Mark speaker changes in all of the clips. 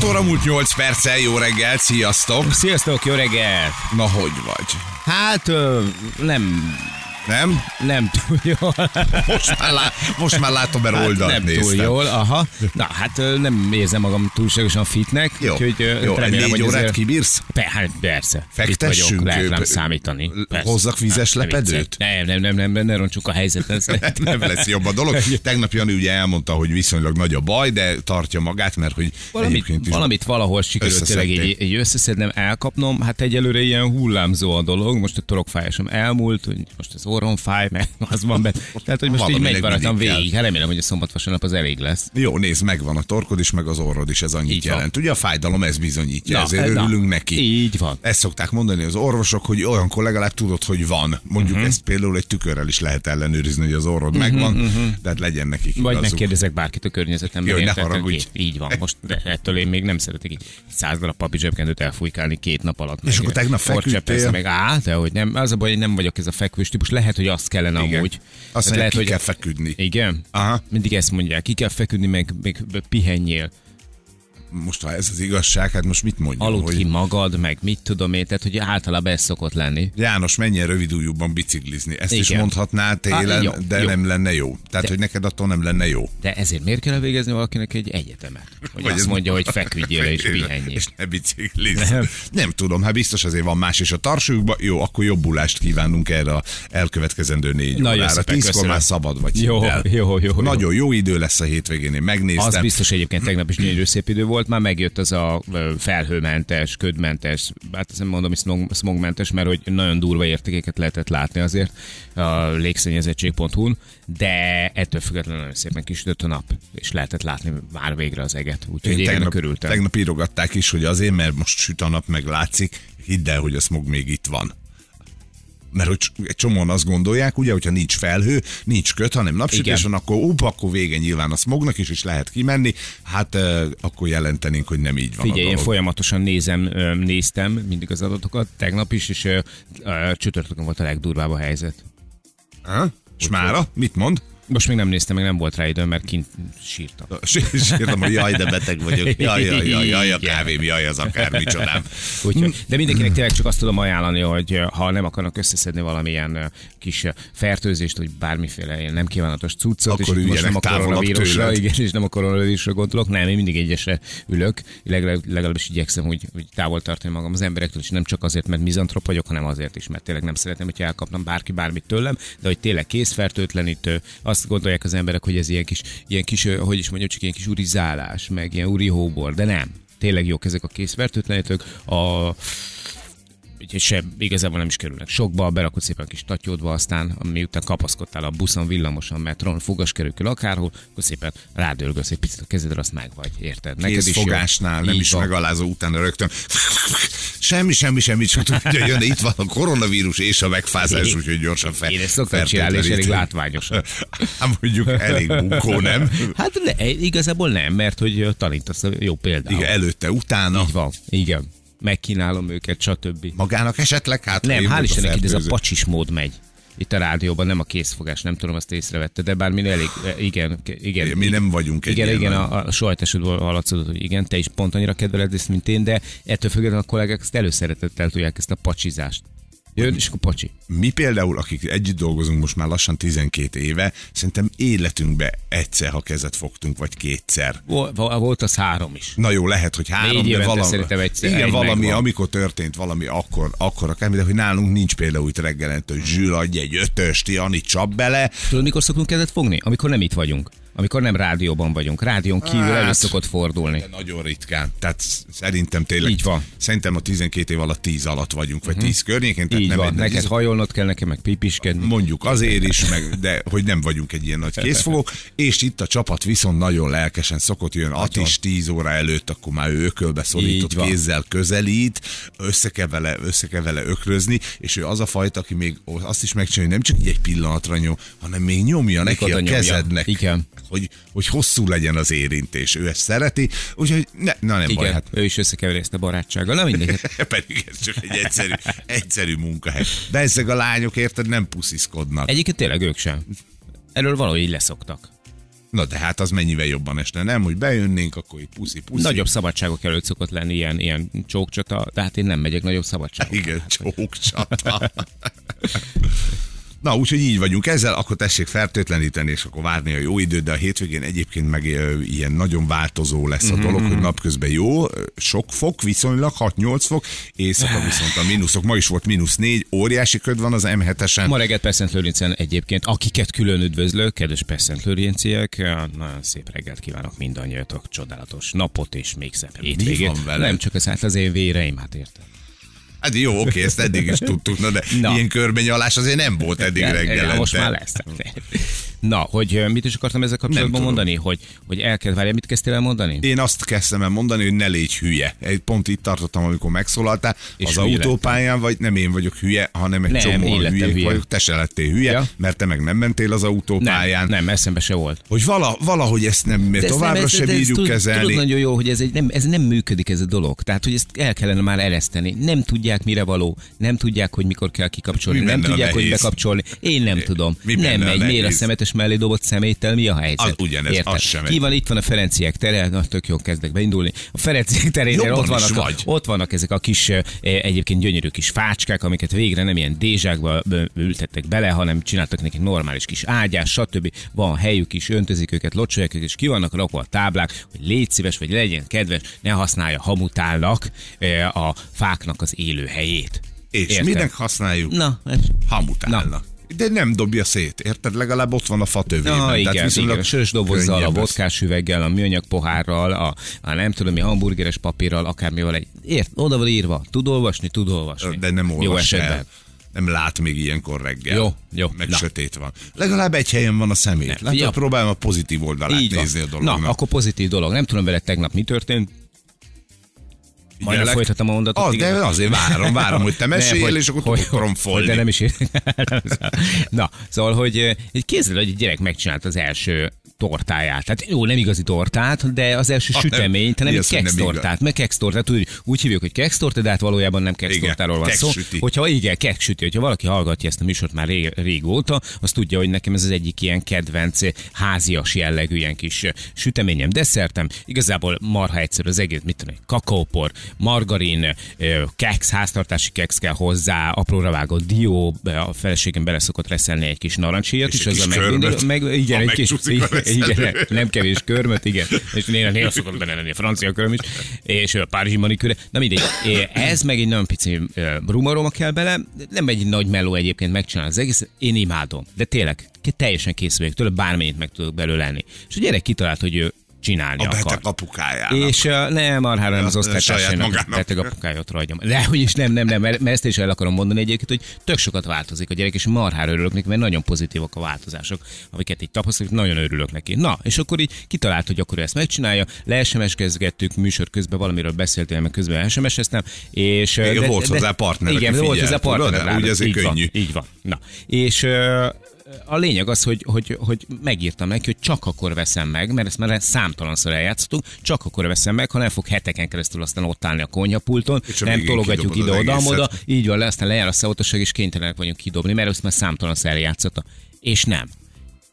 Speaker 1: 6 óra múlt 8 perccel, jó reggel, sziasztok!
Speaker 2: Sziasztok, jó reggel!
Speaker 1: Na, hogy vagy?
Speaker 2: Hát ö, nem,
Speaker 1: Nem?
Speaker 2: nem túl jól.
Speaker 1: Most már, lá, most már látom, mert
Speaker 2: Hát
Speaker 1: oldalt
Speaker 2: nem
Speaker 1: néztem.
Speaker 2: túl jól, aha. Na, hát nem érzem magam túlságosan fitnek.
Speaker 1: Jó,
Speaker 2: úgyhogy,
Speaker 1: jó egy
Speaker 2: remélem,
Speaker 1: négy
Speaker 2: hogy
Speaker 1: órát
Speaker 2: azért-
Speaker 1: kibírsz?
Speaker 2: Pe, hát persze.
Speaker 1: Fektessünk,
Speaker 2: vagyok, lehet rám számítani. Persze.
Speaker 1: hozzak vizes
Speaker 2: Ne
Speaker 1: lepedőt?
Speaker 2: Nem, nem, nem, nem, nem, ne roncsuk a helyzeten. szerintem.
Speaker 1: Nem lesz jobb a dolog. Tegnap Jani ugye elmondta, hogy viszonylag nagy a baj, de tartja magát, mert hogy
Speaker 2: Valamit, valamit valahol sikerült tényleg így,
Speaker 1: összeszedték.
Speaker 2: így összeszednem, elkapnom. Hát egyelőre ilyen hullámzó a dolog. Most a torokfájásom elmúlt, hogy most az orrom fáj, meg az van benne. Tehát, hogy most így
Speaker 1: Valaminek
Speaker 2: megy
Speaker 1: kell.
Speaker 2: végig. Hát remélem, hogy a szombat vasárnap az elég lesz.
Speaker 1: Jó, nézd, megvan a torkod is, meg az orrod is, ez annyit
Speaker 2: Így van.
Speaker 1: jelent. Ugye a fájdalom ez bizonyítja,
Speaker 2: Na,
Speaker 1: ezért
Speaker 2: na,
Speaker 1: örülünk neki.
Speaker 2: így van.
Speaker 1: Ezt szokták mondani az orvosok, hogy olyankor legalább tudod, hogy van. Mondjuk
Speaker 2: Mhm.
Speaker 1: uh-huh. ezt például egy tükörrel is lehet ellenőrizni, hogy az orrod uh-huh, megvan, uh-huh. de hát legyen nekik
Speaker 2: Mhm, Vagy
Speaker 1: igazuk.
Speaker 2: megkérdezek bárkit a környezetemben.
Speaker 1: Jó, ne haragudj.
Speaker 2: Így- Így van. Most de ettől én még nem szeretek így száz darab papi zsebkendőt elfújkálni két nap alatt.
Speaker 1: És akkor tegnap feküdtél?
Speaker 2: meg á, de hogy nem. Az a baj, hogy nem vagyok ez a fekvős típus. Lehet, hogy azt kellene
Speaker 1: Igen.
Speaker 2: amúgy.
Speaker 1: Azt mondják, ki kell feküdni.
Speaker 2: Igen?
Speaker 1: Aha.
Speaker 2: Mindig ezt mondják, ki kell feküdni, meg, meg pihenjél.
Speaker 1: Most ha ez az igazság, hát most mit mondjam?
Speaker 2: Aludd
Speaker 1: hogy
Speaker 2: ki magad, meg mit tudom én, tehát hogy általában ez szokott lenni.
Speaker 1: János, menjen rövid ujjúban biciklizni. Ezt is
Speaker 2: Igen.
Speaker 1: mondhatná télen,
Speaker 2: Á, jó,
Speaker 1: de
Speaker 2: jó.
Speaker 1: nem lenne jó. Tehát,
Speaker 2: De-
Speaker 1: hogy neked attól nem lenne jó.
Speaker 2: De ezért miért kell elvégezni valakinek egy egyetemet? Hogy
Speaker 1: Vagy
Speaker 2: azt mondja, hogy feküdjél és pihenjél.
Speaker 1: És ne biciklizz. Nem.
Speaker 2: Nem.
Speaker 1: tudom, hát biztos azért van más is a tarsukban. Jó, akkor jobbulást kívánunk erre a elkövetkezendő négy
Speaker 2: Nagyon
Speaker 1: órára. Tízkor már szabad vagy.
Speaker 2: Jó, jó, jó, jó.
Speaker 1: Nagyon jó idő lesz a hétvégén, én megnéztem.
Speaker 2: Az biztos egyébként tegnap is gyönyörű szép idő volt, már megjött az a felhőmentes, ködmentes, hát ezt nem mondom, hogy smog, smogmentes, mert hogy nagyon durva értékeket lehetett látni azért a légszennyezettség.hu-n, de ettől függetlenül nagyon szépen kisütött a nap, és lehetett látni már végre az eget, úgyhogy én, én
Speaker 1: tegnap,
Speaker 2: körültem.
Speaker 1: tegnap írogatták is, hogy azért, mert most süt a nap, meg látszik, hidd el, hogy a smog még itt van. Mert hogy egy csomóan azt gondolják, ugye, hogyha nincs felhő, nincs köt, hanem napsütés van, akkor up, akkor vége nyilván a smognak is, és lehet kimenni, hát eh, akkor jelentenénk, hogy nem így van
Speaker 2: Figyelj, én folyamatosan nézem, néztem mindig az adatokat, tegnap is, és ö, csütörtökön volt a legdurvább a helyzet.
Speaker 1: Ha? És mára? Mit mond?
Speaker 2: Most még nem néztem, meg nem volt rá időm, mert kint sírtam.
Speaker 1: Sírtam, hogy jaj, de beteg vagyok. Jaj, jaj, jaj, jaj, a kávém, jaj, az akár micsodám.
Speaker 2: Úgyhogy, de mindenkinek tényleg csak azt tudom ajánlani, hogy ö, ha nem akarnak összeszedni valamilyen ö, kis ö, fertőzést, hogy bármiféle ilyen nem kívánatos cuccot,
Speaker 1: Akkor
Speaker 2: és most nem a koronavírusra, igen, és nem a koronavírusra gondolok, nem, én mindig egyesre ülök, legalább, legalábbis igyekszem, hogy, hogy távol tartani magam az emberektől, és nem csak azért, mert mizantrop vagyok, hanem azért is, mert tényleg nem szeretném, hogy elkapnám bárki bármit tőlem, de hogy tényleg készfertőtlenítő, azt gondolják az emberek, hogy ez ilyen kis, ilyen kis, hogy is mondjam, csak ilyen kis urizálás, meg ilyen uri hóbor, de nem. Tényleg jók ezek a készfertőtlenítők. A úgyhogy se, igazából nem is kerülnek sokba, berakod szépen a kis tatyódba, aztán miután kapaszkodtál a buszon, villamoson, metron, fogaskerülkül akárhol, akkor szépen rádörgölsz egy picit a kezedre, azt meg vagy, érted? Neked is jó.
Speaker 1: Kézfogásnál, nem
Speaker 2: Így
Speaker 1: is
Speaker 2: van.
Speaker 1: megalázó utána rögtön. Semmi, semmi, semmi, csak tudja jönni. Itt van a koronavírus és a megfázás, úgyhogy gyorsan fel.
Speaker 2: Én ezt szoktam csinálni, és elég látványos.
Speaker 1: Hát mondjuk elég bunkó, nem?
Speaker 2: Hát ne, igazából nem, mert hogy tanítasz a jó példát.
Speaker 1: Igen, előtte, utána.
Speaker 2: Így van, igen. Megkínálom őket, stb.
Speaker 1: Magának esetleg? Hát,
Speaker 2: Nem, hál' Istennek itt ez a pacsis mód megy. Itt a rádióban nem a készfogás, nem tudom, azt észrevette, de bár mi elég, igen, igen.
Speaker 1: Mi nem vagyunk egy
Speaker 2: Igen, igen, a, a saját esetből hallatszódott, hogy igen, te is pont annyira kedveled ezt, mint én, de ettől függetlenül a kollégák ezt előszeretettel tudják ezt a pacsizást. Jön, és akkor pacsi.
Speaker 1: Mi például, akik együtt dolgozunk most már lassan 12 éve, szerintem életünkbe egyszer, ha kezet fogtunk, vagy kétszer.
Speaker 2: Vol- Volt az három is.
Speaker 1: Na jó, lehet, hogy három,
Speaker 2: Négy
Speaker 1: de valami,
Speaker 2: szerintem egyszer
Speaker 1: igen,
Speaker 2: egy
Speaker 1: valami,
Speaker 2: megvan.
Speaker 1: amikor történt valami, akkor, akkor akármi, de hogy nálunk nincs például itt reggelente, hogy Zsül adj egy ötöst, Jani csap bele.
Speaker 2: Tudod, mikor szoktunk kezet fogni? Amikor nem itt vagyunk. Amikor nem rádióban vagyunk. Rádión kívül
Speaker 1: Hát,
Speaker 2: elő szokott fordulni.
Speaker 1: Nagyon ritkán. Tehát sz- szerintem tényleg.
Speaker 2: Így van.
Speaker 1: Szerintem a 12 év alatt 10 alatt vagyunk, vagy 10 környékén. Tehát
Speaker 2: Így
Speaker 1: nem
Speaker 2: van, neked hajolnod kell, nekem meg pipiskedni.
Speaker 1: Mondjuk azért is, meg, de hogy nem vagyunk egy ilyen nagy készfogók, és itt a csapat viszont nagyon lelkesen szokott jön. Atis 10 óra előtt, akkor már ő ökölbe szorított kézzel közelít, össze kell, vele, össze kell vele ökrözni, és ő az a fajta, aki még azt is megcsinálja, hogy nem csak így egy pillanatra nyom, hanem még nyomja neki
Speaker 2: oda
Speaker 1: a
Speaker 2: nyomja.
Speaker 1: kezednek,
Speaker 2: Igen.
Speaker 1: Hogy, hogy hosszú legyen az érintés. Ő ezt szereti, úgyhogy ne, na nem baj,
Speaker 2: Igen,
Speaker 1: hát
Speaker 2: ő is összekeveri ezt a barátsággal. Na mindegy.
Speaker 1: pedig ez csak egy egyszerű, egyszerű munkahely. De ezek a lányok, érted, nem pusziszkodnak.
Speaker 2: Egyébként tényleg ők sem. Erről valahogy így leszoktak.
Speaker 1: Na de hát az mennyivel jobban esne, nem? Hogy bejönnénk, akkor így puszi, puszi.
Speaker 2: Nagyobb szabadságok előtt szokott lenni ilyen, ilyen csókcsata, de hát én nem megyek nagyobb szabadság.
Speaker 1: Igen, csókcsata. Na, úgyhogy így vagyunk ezzel, akkor tessék fertőtleníteni, és akkor várni a jó időt, de a hétvégén egyébként meg ilyen nagyon változó lesz a
Speaker 2: Mhm,
Speaker 1: dolog, hogy napközben jó, sok fok, viszonylag 6-8 fok, éjszaka viszont a mínuszok, ma is volt mínusz 4, óriási köd van az M7-esen.
Speaker 2: Ma reggel Perszent Lőrincen egyébként, akiket külön üdvözlök, kedves Perszent Lőrinciek, nagyon szép reggelt kívánok mindannyiatok, csodálatos napot és még szebb hétvégét. Nem csak ez hát az én véreim, hát érted.
Speaker 1: Hát jó, oké, ezt eddig is tudtuk, na de
Speaker 2: Na.
Speaker 1: ilyen körbenyalás azért nem volt eddig
Speaker 2: Ja,
Speaker 1: reggelente.
Speaker 2: Most már lesz. Na, hogy mit is akartam ezzel kapcsolatban mondani? Hogy, hogy el kell, várja, mit kezdtél el mondani?
Speaker 1: Én azt kezdtem el mondani, hogy ne légy hülye. Egy pont itt tartottam, amikor megszólaltál.
Speaker 2: És
Speaker 1: az
Speaker 2: hülye
Speaker 1: autópályán vagy nem én vagyok hülye, hanem egy
Speaker 2: Nem,
Speaker 1: csomó
Speaker 2: lettem
Speaker 1: hülyék
Speaker 2: hülye.
Speaker 1: vagyok. Te se lettél hülye,
Speaker 2: Ja.
Speaker 1: mert te meg nem mentél az autópályán.
Speaker 2: Nem, nem, eszembe se volt.
Speaker 1: Hogy vala, valahogy ezt nem
Speaker 2: De ezt
Speaker 1: továbbra
Speaker 2: nem,
Speaker 1: se
Speaker 2: de ezt
Speaker 1: bírjuk kezelni.
Speaker 2: Tudod nagyon jó, hogy ez, egy, nem, ez nem működik ez a dolog. Tehát, hogy ezt el kellene már ereszteni. Nem tudják, mire való. Nem tudják, hogy mikor kell kikapcsolni.
Speaker 1: Mi
Speaker 2: nem tudják, hogy bekapcsolni. Én nem tudom.
Speaker 1: mi
Speaker 2: nem megy. Miért a
Speaker 1: nehéz?
Speaker 2: Szemetes mellé dobott szeméttel? Mi a helyzet?
Speaker 1: Az ugyanez, az sem.
Speaker 2: Ki van, itt van a Ferenciek tere, na, tök jó kezdek beindulni. A Ferenciek
Speaker 1: Jobban
Speaker 2: ott vannak, a, ott vannak ezek a kis, eh, egyébként gyönyörű kis fácskák, amiket végre nem ilyen dézsákba ültettek bele, hanem csináltak neki normális kis ágyás, stb. Van helyük is, öntözik őket, locsolják őket, és ki vannak rakva a táblák, hogy légy szíves, vagy legyen kedves, ne használja hamutálnak eh, a fáknak az élő helyét.
Speaker 1: És
Speaker 2: Érted?
Speaker 1: minek használjuk?
Speaker 2: Na, ez...
Speaker 1: Hamutálnak. De nem dobja szét, érted? Legalább ott van a fa tövében.
Speaker 2: Na,
Speaker 1: Tehát
Speaker 2: igen,
Speaker 1: viszonylag
Speaker 2: igen, a sörös dobozzal, a vodkás üveggel, a műanyag pohárral, a, a nem tudom mi hamburgeres papírral, akármivel egy. Ért, oda van írva. Tud olvasni, tud olvasni.
Speaker 1: De nem
Speaker 2: Jó
Speaker 1: olvas
Speaker 2: esetben.
Speaker 1: el. Nem lát még ilyenkor reggel.
Speaker 2: Jó, jó,
Speaker 1: Meg
Speaker 2: na.
Speaker 1: sötét van. Legalább egy helyen van a szemét. Látod,
Speaker 2: figyelj.
Speaker 1: próbálom a pozitív oldalát
Speaker 2: Így van.
Speaker 1: nézni a dolognak.
Speaker 2: Na, akkor pozitív dolog. Nem tudom veled tegnap mi történt. Majdnem folytatom a mondatot.
Speaker 1: Ah,
Speaker 2: igen.
Speaker 1: de azért várom, várom, hogy te
Speaker 2: Nem,
Speaker 1: mesélj,
Speaker 2: hogy-
Speaker 1: és akkor
Speaker 2: hogy- hogy-
Speaker 1: folni.
Speaker 2: De nem is ér. Na, szóval, hogy eh, egy kézzel, hogy egy gyerek megcsinált az első tortáját. Tehát jó, nem igazi tortát, de az első
Speaker 1: Ah, nem.
Speaker 2: süteményt, hanem egy
Speaker 1: az, hogy nem
Speaker 2: keks
Speaker 1: igaz?
Speaker 2: tortát. Meg keks tortát, úgy, úgy hívjuk, hogy keks torta, de hát valójában nem keks
Speaker 1: Igen,
Speaker 2: tortáról van szó. Hogyha igen, kekszsüti, hogyha valaki hallgatja ezt a műsort már rég, régóta, az tudja, hogy nekem ez az egyik ilyen kedvenc házias jellegű ilyen kis süteményem, desszertem. Igazából marha egyszerű az egész, mit tudom, kakaópor, margarin, keks, háztartási keks kell hozzá, apróra vágott dió, a feleségem bele szokott reszelni egy kis narancsíjat,
Speaker 1: És
Speaker 2: és,
Speaker 1: kis
Speaker 2: megindul,
Speaker 1: körmöt,
Speaker 2: meg, igen, egy kis,
Speaker 1: a
Speaker 2: igen, nem kevés körmöt, igen, és néha, néha szokott benne lenni a francia körm is, és a párizsi maniküre. Na mindegy, ez meg egy nagyon pici rumaroma kell bele, nem egy nagy meló egyébként megcsinálni az egész, én imádom, de tényleg teljesen kész vagyok tőle, bármennyit meg tudok belőle lenni. És a gyerek kitalált, hogy ő csinálni
Speaker 1: A
Speaker 2: akar.
Speaker 1: beteg apukájának.
Speaker 2: És uh, nem, marhára nem az osztálytársának, beteg apukája ott ragyom. De hogy is nem, nem, nem, mert mert ezt is el akarom mondani egyébként, hogy tök sokat változik a gyerek, és marhára örülök neki, mert nagyon pozitívak a változások, amiket így tapasztalok, nagyon örülök neki. Na, és akkor így kitalált, hogy akkor ezt megcsinálja, le SMS-kezgettük, műsor közben valamiről beszéltél, meg közben SMS-eztem, és...
Speaker 1: Igen,
Speaker 2: de-
Speaker 1: volt hozzá partner,
Speaker 2: Igen, volt hozzá partner.
Speaker 1: Úgy azért
Speaker 2: így
Speaker 1: könnyű.
Speaker 2: Van, így van. Na, és a lényeg az, hogy, hogy, hogy megírtam neki, hogy csak akkor veszem meg, mert ezt már számtalanszor eljátszottunk, csak akkor veszem meg, ha nem fog heteken keresztül aztán ott állni a konyhapulton,
Speaker 1: És
Speaker 2: nem tologatjuk
Speaker 1: kidobod az
Speaker 2: ide-oda, oda,
Speaker 1: egészet.
Speaker 2: így van le, aztán lejár a szavatoság, és kénytelenek vagyunk kidobni, mert ezt már számtalanszor eljátszotta. És nem.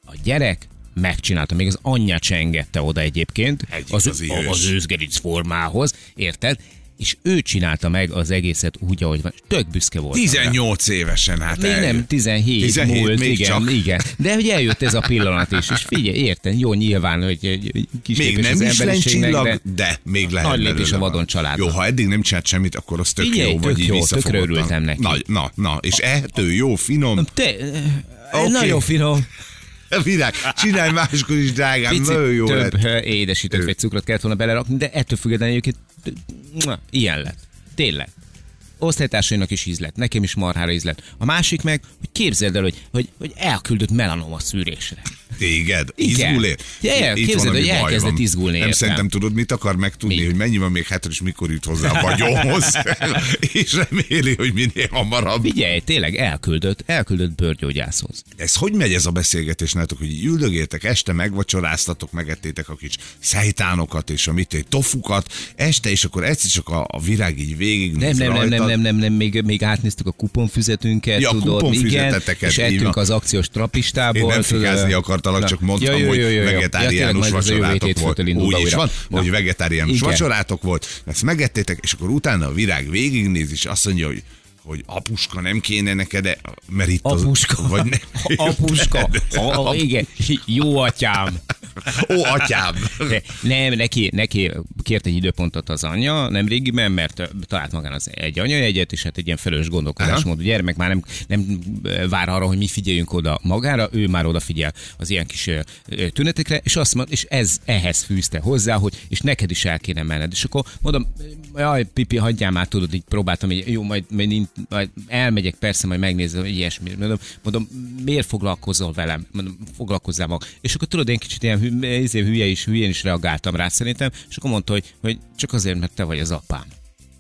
Speaker 2: A gyerek megcsinálta, még az anyja csengette oda egyébként,
Speaker 1: Egy
Speaker 2: az,
Speaker 1: hős.
Speaker 2: az őzgeric formához, érted? És ő csinálta meg az egészet úgy, ahogy van. Tök büszke volt.
Speaker 1: 18 évesen, hát
Speaker 2: Még
Speaker 1: eljött.
Speaker 2: nem, 17,
Speaker 1: 17
Speaker 2: múlt,
Speaker 1: még
Speaker 2: igen,
Speaker 1: csak.
Speaker 2: igen. De hogy eljött ez a pillanat is, és figyelj, érted, jó nyilván, hogy egy kis
Speaker 1: Még nem
Speaker 2: az
Speaker 1: is csillag,
Speaker 2: de
Speaker 1: de még lehet
Speaker 2: Nagy lépés a vadon családban.
Speaker 1: Jó, ha eddig nem csinált semmit, akkor az tök
Speaker 2: Figyelj,
Speaker 1: jó,
Speaker 2: tök
Speaker 1: vagy így
Speaker 2: jó,
Speaker 1: visszafogottan.
Speaker 2: tökre örültem neki.
Speaker 1: Na, na, na, és ehető, jó, finom.
Speaker 2: te, okay. nagyon finom.
Speaker 1: Virág, csinálj máskor is, drágám, nagyon jó
Speaker 2: több
Speaker 1: lett.
Speaker 2: édesítőt vagy cukrot kellett volna belerakni, de ettől függetlenül egyébként ilyen lett. Tényleg. Osztálytársainak is íz lett, nekem is marhára íz lett. A másik meg, hogy képzeld el, hogy, hogy, hogy elküldött melanoma szűrésre.
Speaker 1: Téged?
Speaker 2: Igen.
Speaker 1: Izgul
Speaker 2: Ja, ja,
Speaker 1: Itt
Speaker 2: képzeld, hogy elkezdett
Speaker 1: van.
Speaker 2: izgulni,
Speaker 1: Nem
Speaker 2: értem.
Speaker 1: szerintem tudod, mit akar megtudni,
Speaker 2: Mi?
Speaker 1: hogy mennyi van még hátra, és mikor jut hozzá a vagyonhoz. és reméli, hogy minél hamarabb.
Speaker 2: Figyelj, tényleg elküldött, elküldött bőrgyógyászhoz.
Speaker 1: Ez hogy megy ez a beszélgetés nálatok, hogy üldögéltek, este megvacsoráztatok, megettétek a kis szejtánokat és a mit, tofukat, este, és akkor egyszer csak a, a virág így végig
Speaker 2: Nem, nem, nem, nem, nem, nem, nem, még, még átnéztük a kuponfüzetünket,
Speaker 1: Ja,
Speaker 2: tudod, igen, és ettünk az akciós trapistából.
Speaker 1: Én nem fikázni akartalak,
Speaker 2: Na.
Speaker 1: csak mondtam, hogy vegetáriánus vacsorátok volt. Úgy is van, hogy vegetáriánus vacsorátok volt, ezt megettétek, és akkor utána a virág végignéz, és azt mondja, hogy hogy apuska nem kéne neked, de- mert itt
Speaker 2: Apuska.
Speaker 1: Az, vagy ne,
Speaker 2: Apuska. A, a, igen, jó atyám.
Speaker 1: Ó, atyám!
Speaker 2: De nem, neki, neki kért egy időpontot az anyja nemrégiben, mert talált magán az egy anyajegyet, és hát egy ilyen felelős gondolkodásmódú gyermek már nem, nem vár arra, hogy mi figyeljünk oda magára, ő már odafigyel az ilyen kis tünetekre, és azt mond, és ez ehhez fűzte hozzá, hogy és neked is el kéne menned. És akkor mondom, jaj, Pipi, hagyjál már, tudod, így próbáltam, hogy jó, majd, majd, majd, elmegyek, persze, majd megnézem, hogy ilyesmi. Mondom, mondom, miért foglalkozol velem? Mondom, foglalkozzál maga. És akkor tudod, én kicsit ilyen hü, izé, hülye is, hülyén is reagáltam rá szerintem, és akkor mondta, hogy, hogy csak azért, mert te vagy az apám.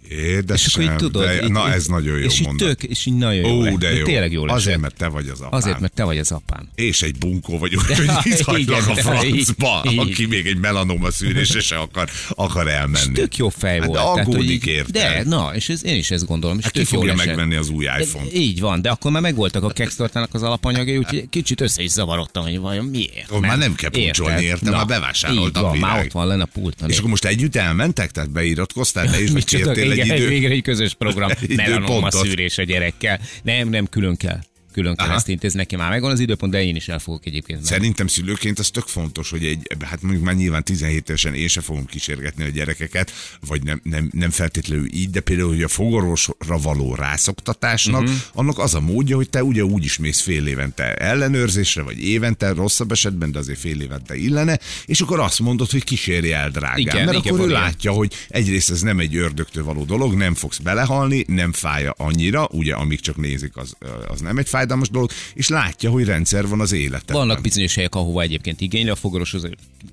Speaker 1: Édesem,
Speaker 2: És akkor így tudod.
Speaker 1: de,
Speaker 2: így,
Speaker 1: na
Speaker 2: így-
Speaker 1: ez nagyon jó
Speaker 2: és így
Speaker 1: mondat.
Speaker 2: tök, és így nagyon jó.
Speaker 1: Ó,
Speaker 2: lett.
Speaker 1: de jó.
Speaker 2: Tényleg jó.
Speaker 1: Azért, mert te vagy az apám.
Speaker 2: Azért, mert te vagy az apám.
Speaker 1: És egy bunkó vagy, hogy
Speaker 2: De-
Speaker 1: itt hagylak a
Speaker 2: de-
Speaker 1: francba,
Speaker 2: így-
Speaker 1: aki még egy melanoma szűrésre se akar, akar elmenni.
Speaker 2: Tök jó fej
Speaker 1: Hát
Speaker 2: volt.
Speaker 1: de
Speaker 2: tehát, hogy
Speaker 1: aggódik
Speaker 2: így-
Speaker 1: érte.
Speaker 2: De, na, és ez, én is ezt gondolom. És
Speaker 1: Hát ki fogja megvenni az új iPhone-t?
Speaker 2: Így van, de akkor már megvoltak a keksztortának az alapanyagai, úgyhogy kicsit össze is zavarodtam, hogy vajon miért.
Speaker 1: Már nem kell puncsolni, érted?
Speaker 2: Na,
Speaker 1: Már bevásároltam
Speaker 2: így. Már ott van lenne a pulton.
Speaker 1: És akkor most együtt elmentek? Tehát beiratkoztál, te is megkértél egy
Speaker 2: igen,
Speaker 1: idő?
Speaker 2: végre egy közös program. Melanoma szűrés a gyerekkel. Nem, nem, külön kell. Külön kell
Speaker 1: Aha.
Speaker 2: ezt intézni, neki már megvan az időpont, de én is el fogok egyébként. menni.
Speaker 1: Szerintem szülőként az tök fontos, hogy egy, hát mondjuk már nyilván 17 évesen én se fogom kísérgetni a gyerekeket, vagy nem, nem, nem feltétlenül így, de például, hogy a fogorvosra való rászoktatásnak, uh-huh. annak az a módja, hogy te ugye úgy is mész fél évente ellenőrzésre, vagy évente, rosszabb esetben, de azért fél évente illene, és akkor azt mondod, hogy kísérj el, drágám.
Speaker 2: Igen,
Speaker 1: mert
Speaker 2: igen,
Speaker 1: akkor ő látja, hogy egyrészt ez nem egy ördögtől való dolog, nem fogsz belehalni, nem fáj annyira, ugye amíg csak nézik, az, az nem egy fájdalmas dolog, és látja, hogy rendszer van az életedben.
Speaker 2: Vannak bizonyos helyek, ahova egyébként igényli a fogorvos, az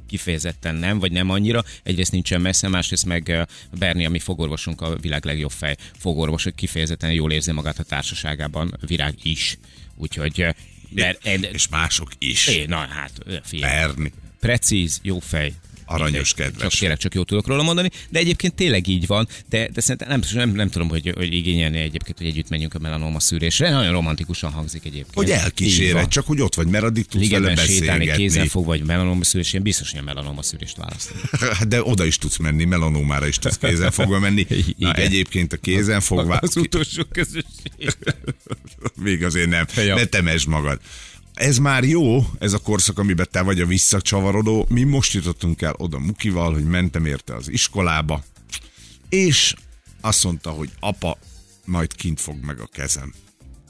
Speaker 2: kifejezetten nem, vagy nem annyira. Egyrészt nincsen messze, másrészt meg eh, Berni, ami fogorvosunk, a világ legjobb fej fogorvos, hogy kifejezetten jól érzi magát a társaságában, virág is. Úgyhogy eh, en,
Speaker 1: és mások is.
Speaker 2: é, na hát, eh, figyelj.
Speaker 1: Berni.
Speaker 2: Precíz, jó fej.
Speaker 1: Aranyos, kedves.
Speaker 2: Csak tényleg csak jót tudok róla mondani, de egyébként tényleg így van, de, de szerintem nem, nem, nem tudom, hogy, hogy igényelni egyébként, hogy együtt menjünk a melanoma szűrésre. Nagyon romantikusan hangzik egyébként.
Speaker 1: Hogy elkíséred, csak hogy ott vagy, mert addig tudsz vele
Speaker 2: Ligetben sétálni, kézen
Speaker 1: beszélgetni.
Speaker 2: fog, vagy melanoma szűrés, én biztos, hogy a melanoma szűrést választom.
Speaker 1: De oda is tudsz menni, melanomára is tudsz kézen fogva menni. Na, egyébként a kézen fogva,
Speaker 2: Az utolsó közösség.
Speaker 1: még azért nem,
Speaker 2: Ja.
Speaker 1: ne temesd magad. Ez már jó, ez a korszak, amiben te vagy a visszacsavarodó. Mi most jutottunk el oda Mukival, hogy mentem érte az iskolába, és azt mondta, hogy apa, majd kint fog meg a kezem.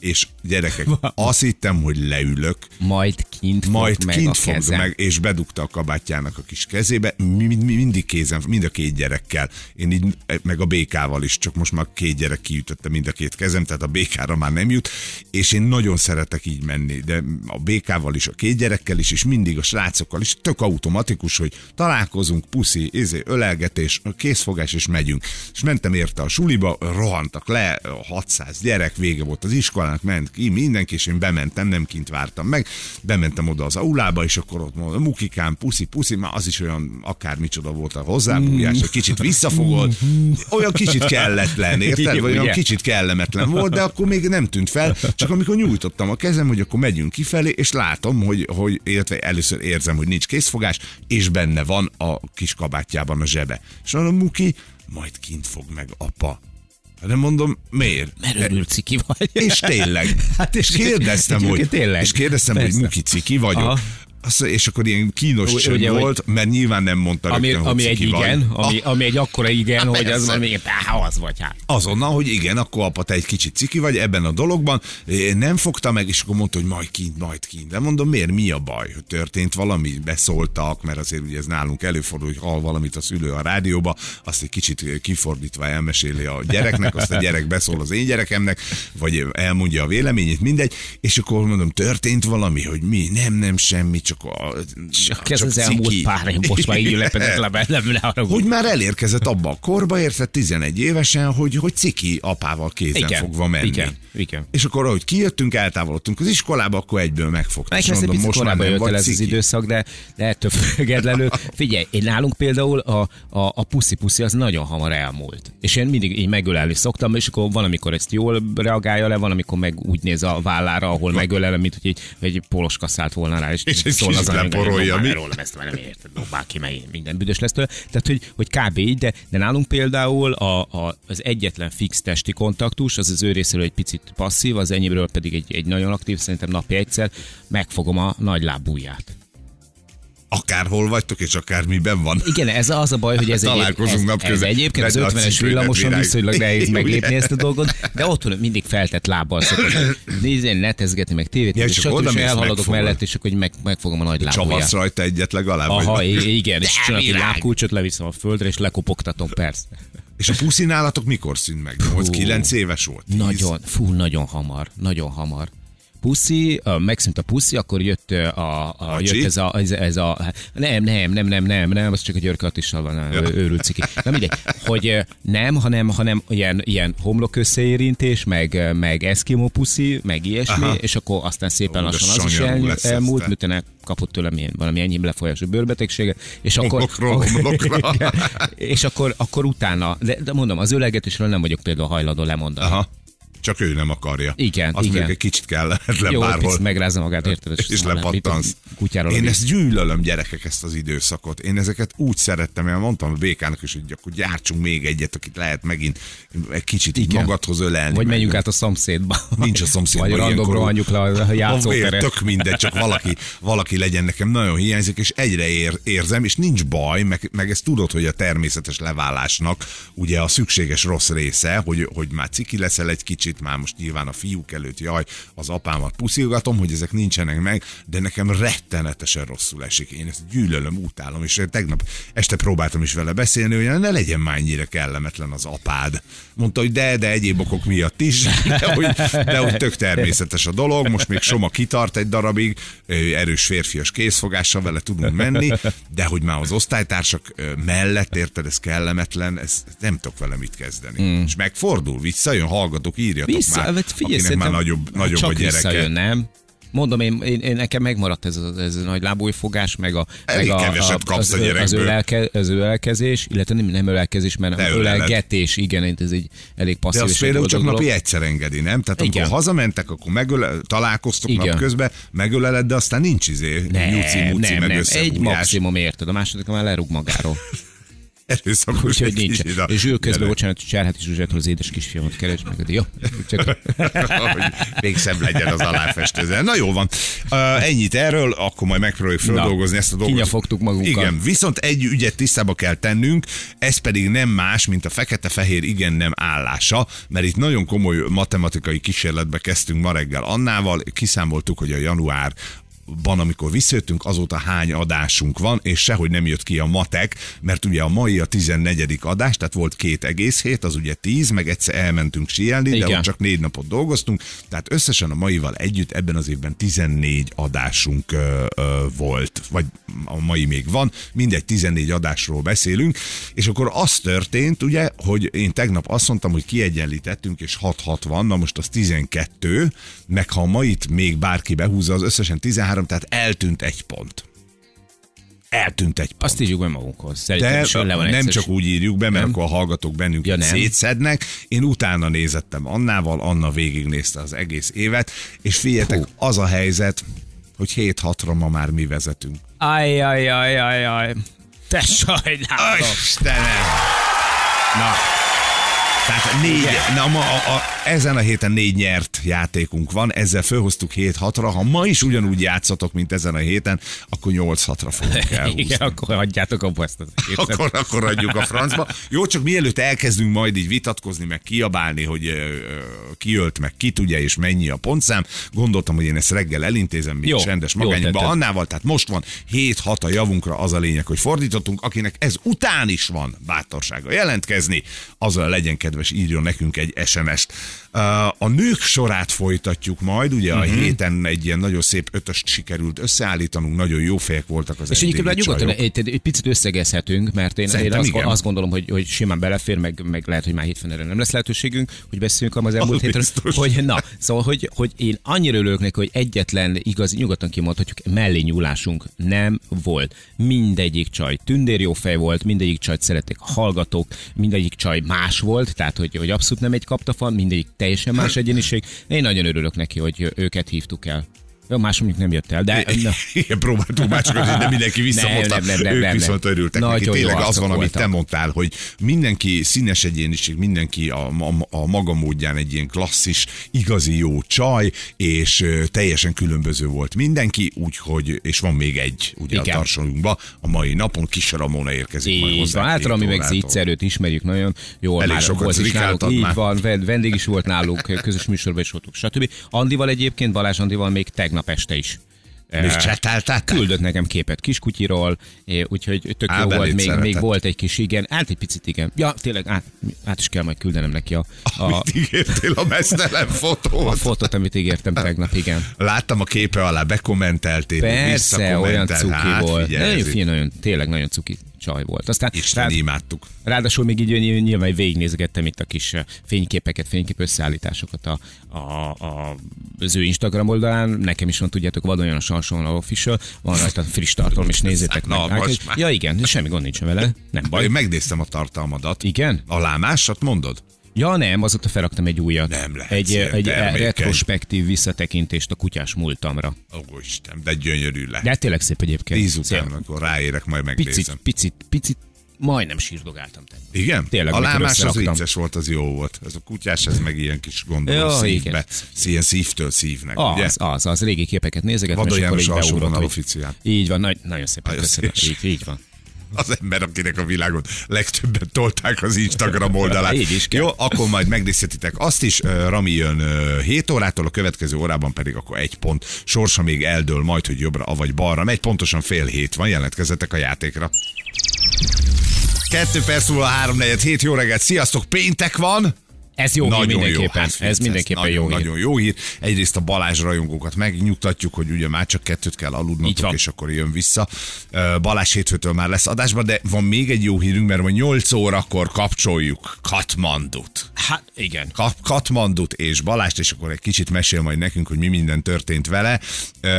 Speaker 1: És gyerekek, azt hittem, hogy leülök,
Speaker 2: Majd kint fog
Speaker 1: majd
Speaker 2: meg
Speaker 1: kint
Speaker 2: a
Speaker 1: fog
Speaker 2: kezem.
Speaker 1: meg, és bedugta a kabátjának a kis kezébe, mi, mi, mi- mindig kézen, mind a két gyerekkel. Én így, meg a békával is, csak most már két gyerek kiütötte mind a két kezem, tehát a békára már nem jut, és én nagyon szeretek így menni, de a békával is, a két gyerekkel is, és mindig a srácokkal is, tök automatikus, hogy találkozunk, puszi, izé, ölelgetés, készfogás, és megyünk. És mentem érte a suliba, rohantak le, 600 gyerek, vége volt az iskolának, ment ki, mindenki, és én bementem, nem kint vártam meg, bementem oda az aulába, és akkor ott mondom, mukikám, puszi, puszi, már az is olyan akármicsoda volt a hozzábújás, egy kicsit visszafogott, olyan kicsit kelletlen, érted? Vagy olyan kicsit kellemetlen volt, de akkor még nem tűnt fel, csak amikor nyújtottam a kezem, hogy akkor megyünk kifelé, és látom, hogy, hogy illetve először érzem, hogy nincs készfogás, és benne van a kis kabátjában a zsebe. És mondom, Muki, majd kint fog meg apa. Nem mondom, miért?
Speaker 2: Mert örült ciki vagy.
Speaker 1: És tényleg.
Speaker 2: Hát és-
Speaker 1: és kérdeztem, hogy,
Speaker 2: tényleg.
Speaker 1: és kérdeztem, hogy. Muki ciki vagyok.
Speaker 2: Aha.
Speaker 1: Azt, és akkor ilyen kínos
Speaker 2: Ugye,
Speaker 1: csönd
Speaker 2: hogy-
Speaker 1: volt, mert nyilván nem mondta
Speaker 2: Ami,
Speaker 1: rögtön, hogy
Speaker 2: ami egy igen, ami,
Speaker 1: Ah,
Speaker 2: ami egy akkora igen, hogy az van még, hát az vagy hát.
Speaker 1: Azonnal, hogy igen, akkor apa, te egy kicsit ciki vagy ebben a dologban, nem fogta meg, és akkor mondta, hogy majd kint, majd kint. De mondom, miért, mi a baj? Hogy történt valami, beszóltak, mert azért ugye ez nálunk előfordul, hogy hall valamit a szülő a rádióba, azt egy kicsit kifordítva elmeséli a gyereknek, azt a gyerek beszól az én gyerekemnek, vagy elmondja a véleményét, mindegy, és akkor mondom, történt valami, hogy mi, nem, nem, semmi, csak a,
Speaker 2: Csak ez az elmúlt pár év, most már így lepedett le bennem, ne haragudj.
Speaker 1: hogy már elérkezett abba a korba, érted 11 évesen, hogy, hogy ciki apával kézen
Speaker 2: Igen,
Speaker 1: fogva menni.
Speaker 2: igen, igen.
Speaker 1: És akkor, ahogy kijöttünk, eltávolodtunk az iskolába, akkor egyből megfogta. És
Speaker 2: Nekem
Speaker 1: mondom, most már nem vagy
Speaker 2: ez az időszak, de, de ettől függetlenül. Figyelj, én nálunk például a, a, a puszi-puszi az nagyon hamar elmúlt. És én mindig így megölelni szoktam, és akkor van, amikor ezt jól reagálja le, van, amikor meg úgy néz a vállára, ahol megölelem, mint hogy egy, egy poloska szállt volna rá, és,
Speaker 1: És
Speaker 2: szól az
Speaker 1: leporolja,
Speaker 2: "Dobd
Speaker 1: mi?"
Speaker 2: rólam ezt már nem érted, dobbál ki, én minden büdös lesz tőle. Tehát, hogy, hogy kb. így, de, de nálunk például a, a, az egyetlen fix testi kontaktus, az az ő részéről egy picit passzív, az enyémről pedig egy, egy nagyon aktív, szerintem napi egyszer, megfogom a nagy lábúját.
Speaker 1: Akárhol vagytok, és akár miben van.
Speaker 2: Igen, ez az a baj, hogy ez, egy,
Speaker 1: Találkozunk
Speaker 2: ez,
Speaker 1: napközben.
Speaker 2: ez egyébként az
Speaker 1: Vedd a
Speaker 2: 50-es
Speaker 1: cipődet,
Speaker 2: villamoson viszonylag nehéz meglépni ezt a dolgot, de otthon mindig feltett lábbal szokott nézni, netezgetni, meg tévét,
Speaker 1: Ja, és
Speaker 2: és
Speaker 1: mész,
Speaker 2: elhaladok mellett, és akkor hogy meg, megfogom a nagy lábujját.
Speaker 1: Csavasz rajta egyet legalább.
Speaker 2: Aha, igen, és csinálok egy lábkulcsot, leviszem a földre, és lekopogtatom, persze.
Speaker 1: És a puszi nálatok mikor szűnt meg? 8-9 éves volt? 10?
Speaker 2: Nagyon, fú, nagyon hamar, nagyon hamar. Puszi, megszűnt a puszi, akkor jött a, a
Speaker 1: Hacsi?
Speaker 2: jött ez a, ez, ez a, nem, nem, nem, nem, nem, nem, az csak a Györke Attissal van, ja. őrült ciki. Na mindegy, hogy nem, hanem, hanem ilyen, ilyen homlok összeérintés, meg, meg eszkimó puszi, meg ilyesmi,
Speaker 1: Aha.
Speaker 2: és akkor aztán szépen
Speaker 1: Ó,
Speaker 2: lassan az is el, elmúlt, miután kapott tőlem ilyen, valami ennyi lefolyású bőrbetegséget, és akkor,
Speaker 1: Homlokról homlokra.
Speaker 2: És akkor, akkor utána, de, de mondom, az ölelgetésről nem vagyok például hajlandó lemondani.
Speaker 1: Aha. Csak ő nem akarja.
Speaker 2: Igen,
Speaker 1: Azt
Speaker 2: igen.
Speaker 1: mondjuk egy kicsit kellemetlen
Speaker 2: Jó,
Speaker 1: bárhol.
Speaker 2: megrázza magát, érted?
Speaker 1: és
Speaker 2: nem,
Speaker 1: lepattansz.
Speaker 2: Kutyáról
Speaker 1: Én ezt gyűlölöm gyerekek, ezt az időszakot. Én ezeket úgy szerettem, én mondtam a békának is, hogy akkor gyártsunk még egyet, akit lehet megint egy kicsit
Speaker 2: Igen.
Speaker 1: magadhoz ölelni.
Speaker 2: Vagy menjünk át a szomszédba.
Speaker 1: Nincs a szomszédban
Speaker 2: Vagy random rohanjuk le a játszóteret.
Speaker 1: Tök mindegy, csak valaki, valaki legyen nekem nagyon hiányzik, és egyre ér, érzem, és nincs baj, meg, meg ezt tudod, hogy a természetes leválásnak ugye a szükséges rossz része, hogy, hogy már ciki leszel egy kicsit, már most nyilván a fiúk előtt, jaj, az apámat puszilgatom, hogy ezek nincsenek meg, de nekem rettenetesen rosszul esik. Én ezt gyűlölöm, utálom, és tegnap este próbáltam is vele beszélni, hogy ne legyen már ennyire kellemetlen az apád. Mondta, hogy de, de egyéb okok miatt is, de hogy, de hogy tök természetes a dolog, most még Soma kitart egy darabig, erős férfias készfogással vele tudunk menni, de hogy már az osztálytársak mellett, érted, ez kellemetlen, ez nem tudok vele mit kezdeni. Mm. És megfordul, visszajön, hallgatok, írjatok
Speaker 2: Vissza,
Speaker 1: már,
Speaker 2: hát figyelj,
Speaker 1: akinek már nagyobb, nagyobb
Speaker 2: csak
Speaker 1: a gyereke.
Speaker 2: visszajön, nem? Mondom, én, én, én nekem megmaradt ez a, ez a nagy lábújfogás, meg a,
Speaker 1: Elég
Speaker 2: meg a,
Speaker 1: keveset kapsz
Speaker 2: az,
Speaker 1: a
Speaker 2: az, ölelke, az ölelkezés, illetve nem, nem ölelkezés, mert
Speaker 1: De
Speaker 2: ölelgetés, igen, ez egy elég
Speaker 1: De
Speaker 2: passzív
Speaker 1: azt
Speaker 2: és
Speaker 1: például csak
Speaker 2: boldog
Speaker 1: napi
Speaker 2: dolog.
Speaker 1: egyszer engedi, nem? Tehát amikor
Speaker 2: Igen.
Speaker 1: hazamentek, akkor megöle, találkoztok
Speaker 2: Igen.
Speaker 1: napközben, megöleled, de aztán nincs izé,
Speaker 2: Nem,
Speaker 1: nyuci, muci,
Speaker 2: nem, nem, egy maximum érted, a második már lerúg magáról.
Speaker 1: Erőszakos
Speaker 2: Úgyhogy nincs.
Speaker 1: a
Speaker 2: És ő közben, bocsánat, Cserháti Zsuzsától az édes kisfiamat keres meg. Jó, csak
Speaker 1: még szebb legyen az aláfestőzen. Na jó van. Uh, ennyit erről, akkor majd megpróbáljuk feldolgozni ezt a dolgot.
Speaker 2: kinyafogtuk magunkat.
Speaker 1: Igen, viszont egy ügyet tisztába kell tennünk, ez pedig nem más, mint a fekete-fehér igen-nem állása, mert itt nagyon komoly matematikai kísérletbe kezdtünk ma reggel Annával, kiszámoltuk, hogy a január ban, amikor visszajöttünk, azóta hány adásunk van, és sehogy nem jött ki a matek, mert ugye a mai a 14. adás, tehát volt két egész hét, az ugye 10, meg egyszer elmentünk síelni, de ott csak négy napot dolgoztunk, tehát összesen a maival együtt ebben az évben 14 adásunk ö, ö, volt, vagy a mai még van, mindegy 14 adásról beszélünk, és akkor az történt, ugye, hogy én tegnap azt mondtam, hogy kiegyenlítettünk, és 6-6 van, na most az 12, meg ha a mait még bárki behúzza, az összesen 13, tehát eltűnt egy pont. Eltűnt egy pont.
Speaker 2: azt írjuk be magunkhoz. Szerintem
Speaker 1: De
Speaker 2: le van
Speaker 1: nem csak úgy írjuk be, mert
Speaker 2: Nem?
Speaker 1: akkor a hallgatók bennünket
Speaker 2: Ja, nem.
Speaker 1: szétszednek. Én utána nézettem Annával, Anna végignézte az egész évet, és figyeljetek, az a helyzet, hogy 7-6-ra ma már mi vezetünk.
Speaker 2: Aj, aj, aj, aj, aj. Te
Speaker 1: Aj,
Speaker 2: sajnálom.
Speaker 1: Istenem!
Speaker 2: Na,
Speaker 1: Tehát négy, na, ma, a, a, ezen a héten négy nyert játékunk van, ezzel fölhoztuk 7-6-ra. Ha ma is ugyanúgy játszatok, mint ezen a héten, akkor 8-6-ra fogunk elhúzni.
Speaker 2: Igen, akkor hagyjátok abba ezt az egészet.
Speaker 1: akkor, akkor adjuk a francba. Jó, csak mielőtt elkezdünk majd így vitatkozni, meg kiabálni, hogy ö, ki ölt, meg ki tudja, és mennyi a pontszám, gondoltam, hogy én ezt reggel elintézem, mint
Speaker 2: Jó,
Speaker 1: rendes magányba. Annával, tehát most van 7-6 a javunkra az a lényeg, hogy fordítottunk, akinek ez után is van bátorsága jelentkezni, azzal legyen kedves, írjon nekünk egy SMS-t. A nők sorát folytatjuk majd, ugye
Speaker 2: Mhm.
Speaker 1: a héten egy ilyen nagyon szép ötöst sikerült összeállítanunk, nagyon jó fejek voltak az
Speaker 2: És egyébként nyugodtan
Speaker 1: csajok.
Speaker 2: egy, egy picit összegezhetünk, mert én, én
Speaker 1: Szerintem
Speaker 2: azt,
Speaker 1: igen.
Speaker 2: azt gondolom, hogy, hogy simán belefér, meg, meg lehet, hogy már hétfőn erre nem lesz lehetőségünk, hogy beszéljünk az elmúlt hétről. Hogy, na, szóval, hogy, hogy én annyira örülök neki, hogy egyetlen igazi, nyugodtan kimondhatjuk, mellé nyúlásunk nem volt. Mindegyik csaj tündér jó fej volt, mindegyik csajt szerették a hallgatók, mindegyik csaj más volt, tehát hogy, hogy abszolút nem egy kaptafan, mindegyik teljesen más egyeniség. Én nagyon örülök neki, hogy őket hívtuk el. Jó, más mondjuk nem jött el, de
Speaker 1: Igen, próbáltunk másokat, de mindenki visszamondta.
Speaker 2: Nem, nem, nem,
Speaker 1: ők
Speaker 2: nem,
Speaker 1: viszont örültek
Speaker 2: Nagyon
Speaker 1: neki. Tényleg az van, amit te mondtál, hogy mindenki színes egyéniség, mindenki a, a, a maga módján egy ilyen klasszis, igazi jó csaj, és teljesen különböző volt mindenki, úgyhogy, és van még egy, ugye
Speaker 2: Igen.
Speaker 1: a tarsolyunkba, a mai napon Kis Ramona érkezik majd
Speaker 2: Így
Speaker 1: hozzá.
Speaker 2: van, általában mi meg Zicserőt ismerjük nagyon jól.
Speaker 1: Elég
Speaker 2: már
Speaker 1: sokat
Speaker 2: is nálunk, így
Speaker 1: már.
Speaker 2: van, ven- vendég is volt nálunk, közös műsorban is voltunk, stb. Andival egyébként, Balázs Andival még tegnap este is.
Speaker 1: És
Speaker 2: Eh,
Speaker 1: csetálták?
Speaker 2: Küldött nekem képet kiskutyiról, eh, úgyhogy tök
Speaker 1: Á,
Speaker 2: jó volt, még, még volt egy kis igen, hát egy picit igen. Ja, tényleg, át, át is kell majd küldenem neki a, a,
Speaker 1: Mit ígértél a mesztelen
Speaker 2: a
Speaker 1: fotót?
Speaker 2: fotót, amit ígértem tegnap, igen.
Speaker 1: Láttam a képe alá, bekommenteltél,
Speaker 2: Persze, olyan cuki
Speaker 1: hát,
Speaker 2: volt. Nagyon nagyon, tényleg nagyon cuki csaj volt. Aztán
Speaker 1: Isten
Speaker 2: rád-
Speaker 1: imádtuk.
Speaker 2: Ráadásul még így ny- nyilván végignézgettem itt a kis eh, fényképeket, fénykép összeállításokat a, a, a, az ő Instagram oldalán. Nekem is van, tudjátok, van olyan a Sanson Official, van rajta friss tartalom, és nézzétek meg.
Speaker 1: Szánalmas
Speaker 2: Hát,
Speaker 1: már.
Speaker 2: Ja igen, semmi gond nincs vele. Nem baj.
Speaker 1: Én megnéztem a tartalmadat.
Speaker 2: Igen?
Speaker 1: A lámásat mondod?
Speaker 2: Ja nem, azóta felraktam egy újat.
Speaker 1: Nem lehet
Speaker 2: Egy, egy retrospektív visszatekintést a kutyás múltamra.
Speaker 1: Ó, Isten, de gyönyörű le.
Speaker 2: De tényleg szép egyébként.
Speaker 1: Tíz után, amikor ráérek, majd
Speaker 2: Picit,
Speaker 1: megnézem.
Speaker 2: picit, picit, majdnem sírdogáltam. tegnap.
Speaker 1: Igen?
Speaker 2: Tényleg,
Speaker 1: a lámás az vicces volt, az jó volt. Ez a kutyás, ez meg ilyen kis gondolom
Speaker 2: Jó,
Speaker 1: szívbe. Ilyen szívtől szívnek, ugye?
Speaker 2: Az, az, az, régi képeket és akkor
Speaker 1: János
Speaker 2: hogy-
Speaker 1: officiál.
Speaker 2: Így van, nagy, nagyon szépen köszönöm. Így, így van.
Speaker 1: Az ember, akinek a világon legtöbbet tolták az Instagram oldalát.
Speaker 2: Így is kell.
Speaker 1: Jó, akkor majd megnézhetitek azt is. Rami jön ö, 7 órától, a következő órában pedig akkor egy pont. Sorsa még eldől majd, hogy jobbra, avagy balra megy. Pontosan fél hét van, jelentkezzetek a játékra. Kettő perc múlva három negyed hét, jó reggelt, sziasztok, péntek van!
Speaker 2: Ez jó hír mindenképpen.
Speaker 1: hát
Speaker 2: ez mindenképpen
Speaker 1: nagyon,
Speaker 2: jó hír.
Speaker 1: Nagyon jó hír. Egyrészt a Balázs rajongókat megnyugtatjuk, hogy ugye már csak kettőt kell aludnotok, és akkor jön vissza. Balázs hétfőtől már lesz adásban, de van még egy jó hírünk, mert majd 8 órakor kapcsoljuk Katmandut.
Speaker 2: Hát igen.
Speaker 1: Ka- Katmandut és Balást, és akkor egy kicsit mesél majd nekünk, hogy mi minden történt vele.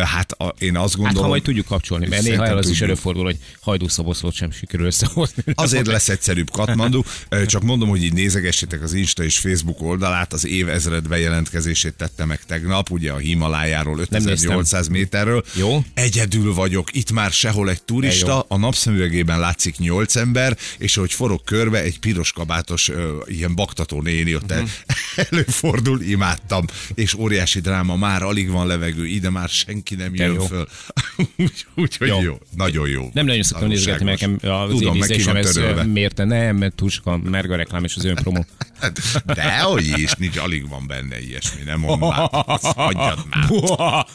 Speaker 1: Hát a, én azt
Speaker 2: Hát
Speaker 1: gondolom...
Speaker 2: ha majd tudjuk kapcsolni, mert néha
Speaker 1: Szerintem
Speaker 2: az is
Speaker 1: tudjuk.
Speaker 2: előfordul, hogy hajdúszoboszlót sem sikerül összehozni.
Speaker 1: Azért lesz egyszerűbb Katmandu, csak mondom, hogy így nézegessétek az Insta és Facebook oldalát, az év ezred bejelentkezését tette meg tegnap, ugye a Himalájáról 5800 méterről.
Speaker 2: Jó.
Speaker 1: Egyedül vagyok, itt már sehol egy turista, a napszemüvegében látszik 8 ember, és ahogy forog körbe, egy piros kabátos ö, ilyen baktató néni ott uh-huh. előfordul, imádtam, és óriási dráma, már alig van levegő, ide már senki nem jön föl. Úgyhogy úgy, hogy jó.
Speaker 2: Jó.
Speaker 1: nagyon jó.
Speaker 2: Nem nagyon szoktam nézgetni, mert nekem az
Speaker 1: Tudom, meg ki van
Speaker 2: ez
Speaker 1: törölve.
Speaker 2: mérte. Nem, mert túl sok a merga reklám és az önpromó.
Speaker 1: De hogy is, nincs, alig van benne ilyesmi, nem mondd már. Hagyjad már.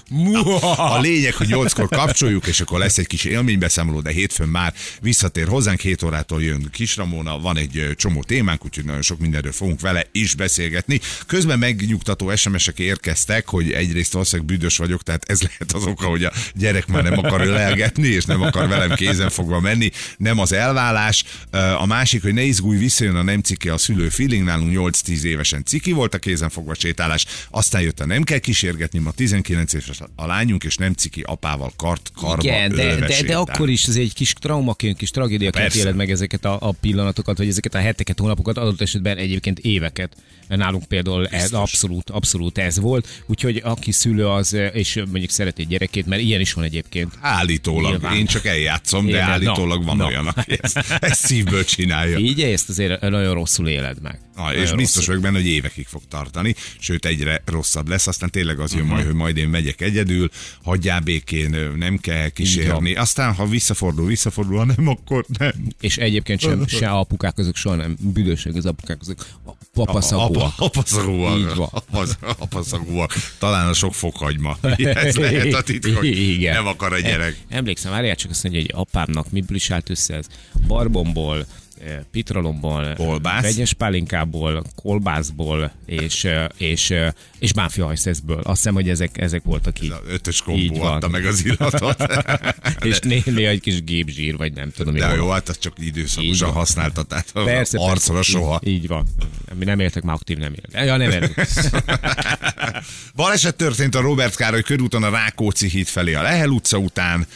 Speaker 1: A lényeg, hogy nyolckor kapcsoljuk, és akkor lesz egy kis élménybeszámoló, de hétfőn már visszatér hozzánk, 7 órától jön Kis Ramona, van egy csomó témánk, úgyhogy nagyon sok mindenről fogunk vele is beszélgetni. Közben megnyugtató SMS-ek érkeztek, hogy egyrészt valószínűleg büdös vagyok, tehát ez lehet az oka, hogy a gyerek már nem akar ölelgetni, és nem akar velem kézen fogva menni, nem az elvállás. A másik, hogy ne izgulj, visszajön a nem ciki a szülő feeling, nálunk 8-10 évesen ciki volt a kézen fogva sétálás, aztán jött a nem kell kísérgetni, ma 19 éves a lányunk, és nem ciki apával kart, karba
Speaker 2: Igen, de, de, de akkor is ez egy kis traumaként, kis tragédiaként éled meg ezeket a, a pillanatokat, vagy ezeket a heteket, hónapokat, adott esetben egyébként éveket. Nálunk például ez abszolút, abszolút ez volt. Úgyhogy aki szülő az, és mondjuk szereti egy gyerekét, mert ilyen is van egyébként.
Speaker 1: Állítólag,
Speaker 2: Nyilván.
Speaker 1: én csak eljátszom, de
Speaker 2: Igen,
Speaker 1: állítólag van
Speaker 2: na.
Speaker 1: olyan, aki ezt, ezt szívből csinálja.
Speaker 2: Így ezt azért nagyon rosszul éled meg.
Speaker 1: Na, és biztos
Speaker 2: rossz.
Speaker 1: vagyok benne, hogy évekig fog tartani, sőt egyre rosszabb lesz, aztán tényleg az jön majd, hogy majd én megyek egyedül, hagyjál békén, nem kell kísérni, aztán ha visszafordul, visszafordul, ha nem, akkor nem.
Speaker 2: És egyébként sem, se apukák azok soha nem büdöség az apukák papaszakúak.
Speaker 1: Apa- Apaszagúak.
Speaker 2: Így van.
Speaker 1: Apasz- Apaszagúak. Talán a sok fokhagyma. Ez lehet a titok, hogy
Speaker 2: Igen.
Speaker 1: nem akar a gyerek.
Speaker 2: Emlékszem, várjál csak azt mondja, hogy apámnak miből is állt össze ez? Barbomból, eh, pitrolomból,
Speaker 1: Kolbász.
Speaker 2: vegyes pálinkából, kolbászból és, eh, és, eh, és máfiahajszeszből. Azt hiszem, hogy ezek, ezek voltak így.
Speaker 1: A ötös kombó adta meg az illatot.
Speaker 2: és néha egy kis gépzsír, vagy nem tudom.
Speaker 1: De
Speaker 2: volt.
Speaker 1: jó, hát az csak időszakosan használta, tehát
Speaker 2: Persze,
Speaker 1: arcra
Speaker 2: persze.
Speaker 1: soha.
Speaker 2: Így, így van. Mi nem éltek, már aktív nem élt. Ja, nem éltek.
Speaker 1: Baleset történt a Robert Károly körúton a Rákóczi híd felé a Lehel utca után.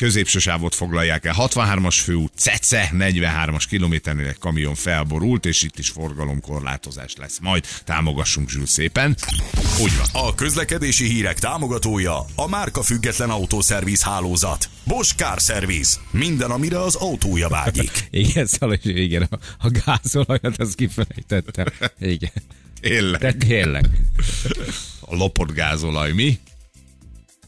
Speaker 1: Középső sávot foglalják el. 63-as főút, Cece, 43-as kilométernél egy kamion felborult, és itt is forgalomkorlátozás lesz. Majd támogassunk Zsül szépen. Úgy van.
Speaker 3: A közlekedési hírek támogatója a márka független autószerviz hálózat. Bosch Car Service. Minden, amire az autója vágyik.
Speaker 2: Igen, szóval, igen, a, a gázolajat az kifelejtettem. Igen.
Speaker 1: Tényleg.
Speaker 2: De tényleg.
Speaker 1: A lopott gázolaj, mi?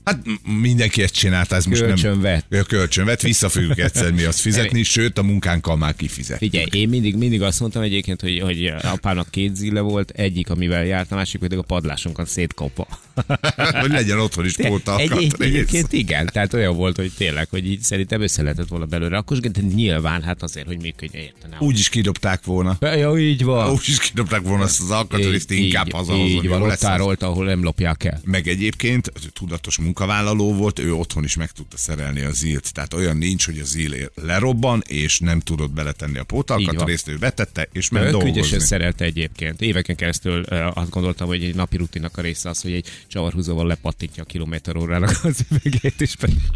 Speaker 1: Hát mindenki ezt csinálta, ez most nem...
Speaker 2: Kölcsönvet.
Speaker 1: Ja, kölcsönvet, vissza fogjuk egyszer mi azt fizetni, sőt a munkánkkal már kifizet.
Speaker 2: Figyelj, én mindig, mindig azt mondtam egyébként, hogy, hogy apának két zille volt, egyik, amivel járt, a másik pedig a padlásunkat szétkapva.
Speaker 1: Hogy legyen otthon is póta
Speaker 2: egy, egy, egyébként igen, tehát olyan volt, hogy tényleg, hogy így szerintem össze lehetett volna belőle rakosgatni, de nyilván hát azért, hogy működjön, értene.
Speaker 1: Úgy is kidobták volna.
Speaker 2: Ja, így van.
Speaker 1: Úgy is kidobták volna azt az alkatrészt, inkább hazahozom.
Speaker 2: így van, ott ahol nem lopják el.
Speaker 1: Meg egyébként tudatos munkavállaló volt, ő otthon is meg tudta szerelni a zilt. Tehát olyan nincs, hogy a zil lerobban, és nem tudott beletenni a
Speaker 2: Így
Speaker 1: pótalkatrészt, ő betette, és ment
Speaker 2: Ő ügyesen
Speaker 1: dolgozni.
Speaker 2: szerelte egyébként. Éveken keresztül azt gondoltam, hogy egy napi rutinnak a része az, hogy egy csavarhúzóval lepattintja a kilométer órának az üvegét, és pedig...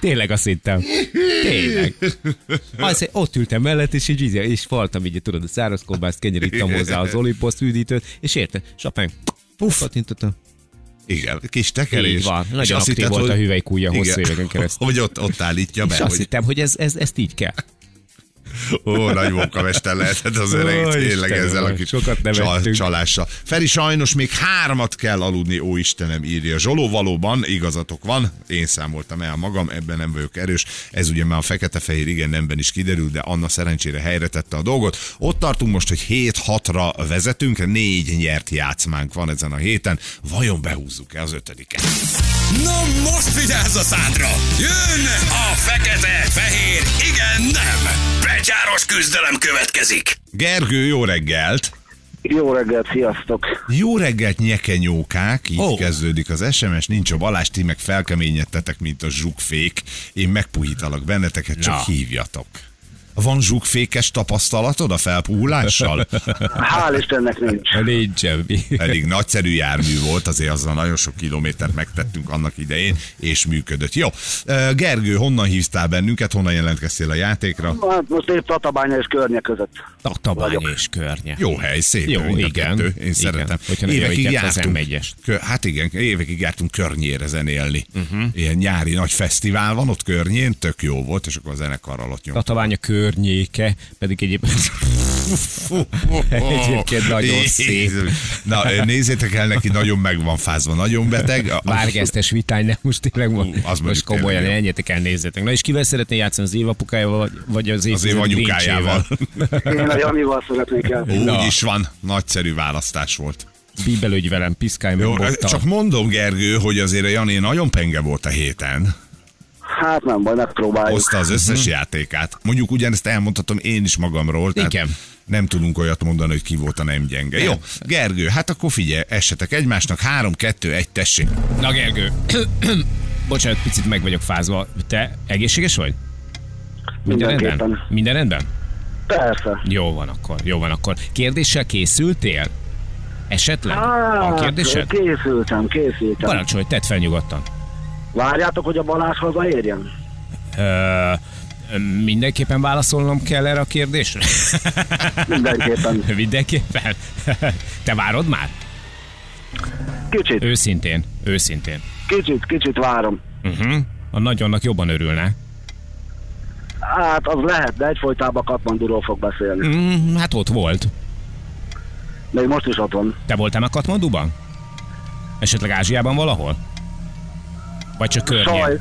Speaker 2: Tényleg azt hittem. Tényleg. Az, ott ültem mellett, és így, és faltam így, tudod, a száraz kolbászt, kenyeríttem hozzá az oliposzt üdítőt, és érte, sapán, puff, pattintottam.
Speaker 1: Igen, kis tekerés.
Speaker 2: Így van.
Speaker 1: És
Speaker 2: Nagyon
Speaker 1: azt
Speaker 2: aktív
Speaker 1: hitted,
Speaker 2: volt a
Speaker 1: hogy-
Speaker 2: hüvelykújja hosszú
Speaker 1: Igen.
Speaker 2: éveken keresztül.
Speaker 1: Hogy ott, ott állítja be,
Speaker 2: És azt
Speaker 1: hogy
Speaker 2: hittem, hogy ez, ez, ezt így kell.
Speaker 1: Ó, nagy munkamester lehetett az öreg,
Speaker 2: Ó,
Speaker 1: tényleg
Speaker 2: Istenem,
Speaker 1: ezzel a kis
Speaker 2: sokat
Speaker 1: csal, csalással. Feri, sajnos még hármat kell aludni, ó Istenem, írja. Zsoló, valóban igazatok van, én számoltam el magam, ebben nem vagyok erős. Ez ugye már a fekete-fehér igen nemben is kiderült, de Anna szerencsére helyre tette a dolgot. Ott tartunk most, hogy 7-6-ra vezetünk, négy nyert játszmánk van ezen a héten. Vajon behúzzuk-e az ötödiket?
Speaker 3: Na most vigyázz a szádra! Jön a fekete, fehér, igen, nem! Becsáros küzdelem következik!
Speaker 1: Gergő, jó reggelt!
Speaker 4: Jó reggelt, sziasztok!
Speaker 1: Jó reggelt, nyekenyókák, így oh. kezdődik az SMS, nincs a Balázs, ti meg felkeményedtetek, mint a zsukfék. Én megpuhítalak benneteket, csak
Speaker 2: Na.
Speaker 1: hívjatok. Van zsukfékes tapasztalatod a felpuhulással?
Speaker 4: Hál' Istennek nincs.
Speaker 2: Nincs semmi.
Speaker 1: Elég nagyszerű jármű volt, azért azzal nagyon sok kilométert megtettünk annak idején, és működött. Jó, Gergő, honnan hívtál bennünket, honnan jelentkeztél a játékra?
Speaker 4: Hát most épp Tatabánya és környek között.
Speaker 2: Tatabány
Speaker 4: Vagyok.
Speaker 2: és környe.
Speaker 1: Jó hely, szép.
Speaker 2: Jó, igen,
Speaker 1: kettő. Én
Speaker 2: igen.
Speaker 1: szeretem.
Speaker 2: Hogyha M1-est.
Speaker 1: Kö- hát igen, évekig jártunk környére zenélni. Uh-huh. Ilyen nyári nagy fesztivál van ott környén, tök jó volt, és akkor a zenekarral ott nyomtuk.
Speaker 2: Tatabánya környéke, pedig egyébként Egyébként nagyon szép.
Speaker 1: Na, nézzétek el, neki nagyon meg van fázva, nagyon beteg.
Speaker 2: Várgesztes vitány, nem most tényleg most,
Speaker 1: az
Speaker 2: most komolyan, ennyitek el, nézzetek. Na és kivel szeretné játszani az évapukájával, vagy, vagy az év
Speaker 1: Az év anyukájával.
Speaker 4: Én a Janival szeretnék el.
Speaker 1: Úgy is van, nagyszerű választás volt.
Speaker 2: Bíbelődj velem, piszkálj meg
Speaker 1: Jó,
Speaker 2: bottal.
Speaker 1: csak mondom, Gergő, hogy azért a Jani nagyon penge volt a héten.
Speaker 4: Hát nem baj, megpróbáljuk.
Speaker 1: hozta az összes játékát. Mondjuk ugyanezt elmondhatom én is magamról. Tehát
Speaker 2: Igen.
Speaker 1: Nem tudunk olyat mondani, hogy ki volt a nem gyenge. Jó, Gergő, hát akkor figyelj, essetek egymásnak. 3, 2, 1, tessék.
Speaker 2: Na Gergő, bocsánat, picit meg vagyok fázva. Te egészséges vagy? Minden rendben? Minden rendben?
Speaker 4: Persze.
Speaker 2: Jó van akkor, jó van akkor. Kérdéssel készültél? Esetleg? a
Speaker 4: Hát,
Speaker 2: kérdésed?
Speaker 4: készültem, készültem.
Speaker 2: Parancsolj, tedd fel nyugodtan.
Speaker 4: Várjátok, hogy a Balázs hazaérjen?
Speaker 2: Ö, mindenképpen válaszolnom kell erre a kérdésre?
Speaker 4: Mindenképpen.
Speaker 2: mindenképpen? Te várod már?
Speaker 4: Kicsit,
Speaker 2: Őszintén, őszintén.
Speaker 4: kicsit, kicsit várom.
Speaker 2: Uh-huh. A nagyonnak jobban örülne.
Speaker 4: Hát az lehet, de egyfolytában Katmanduról fog beszélni.
Speaker 2: Mm, hát ott volt.
Speaker 4: Még most is ott van.
Speaker 2: Te voltál már Katmanduban? Esetleg Ázsiában valahol? Vagy csak környén?
Speaker 4: Saj.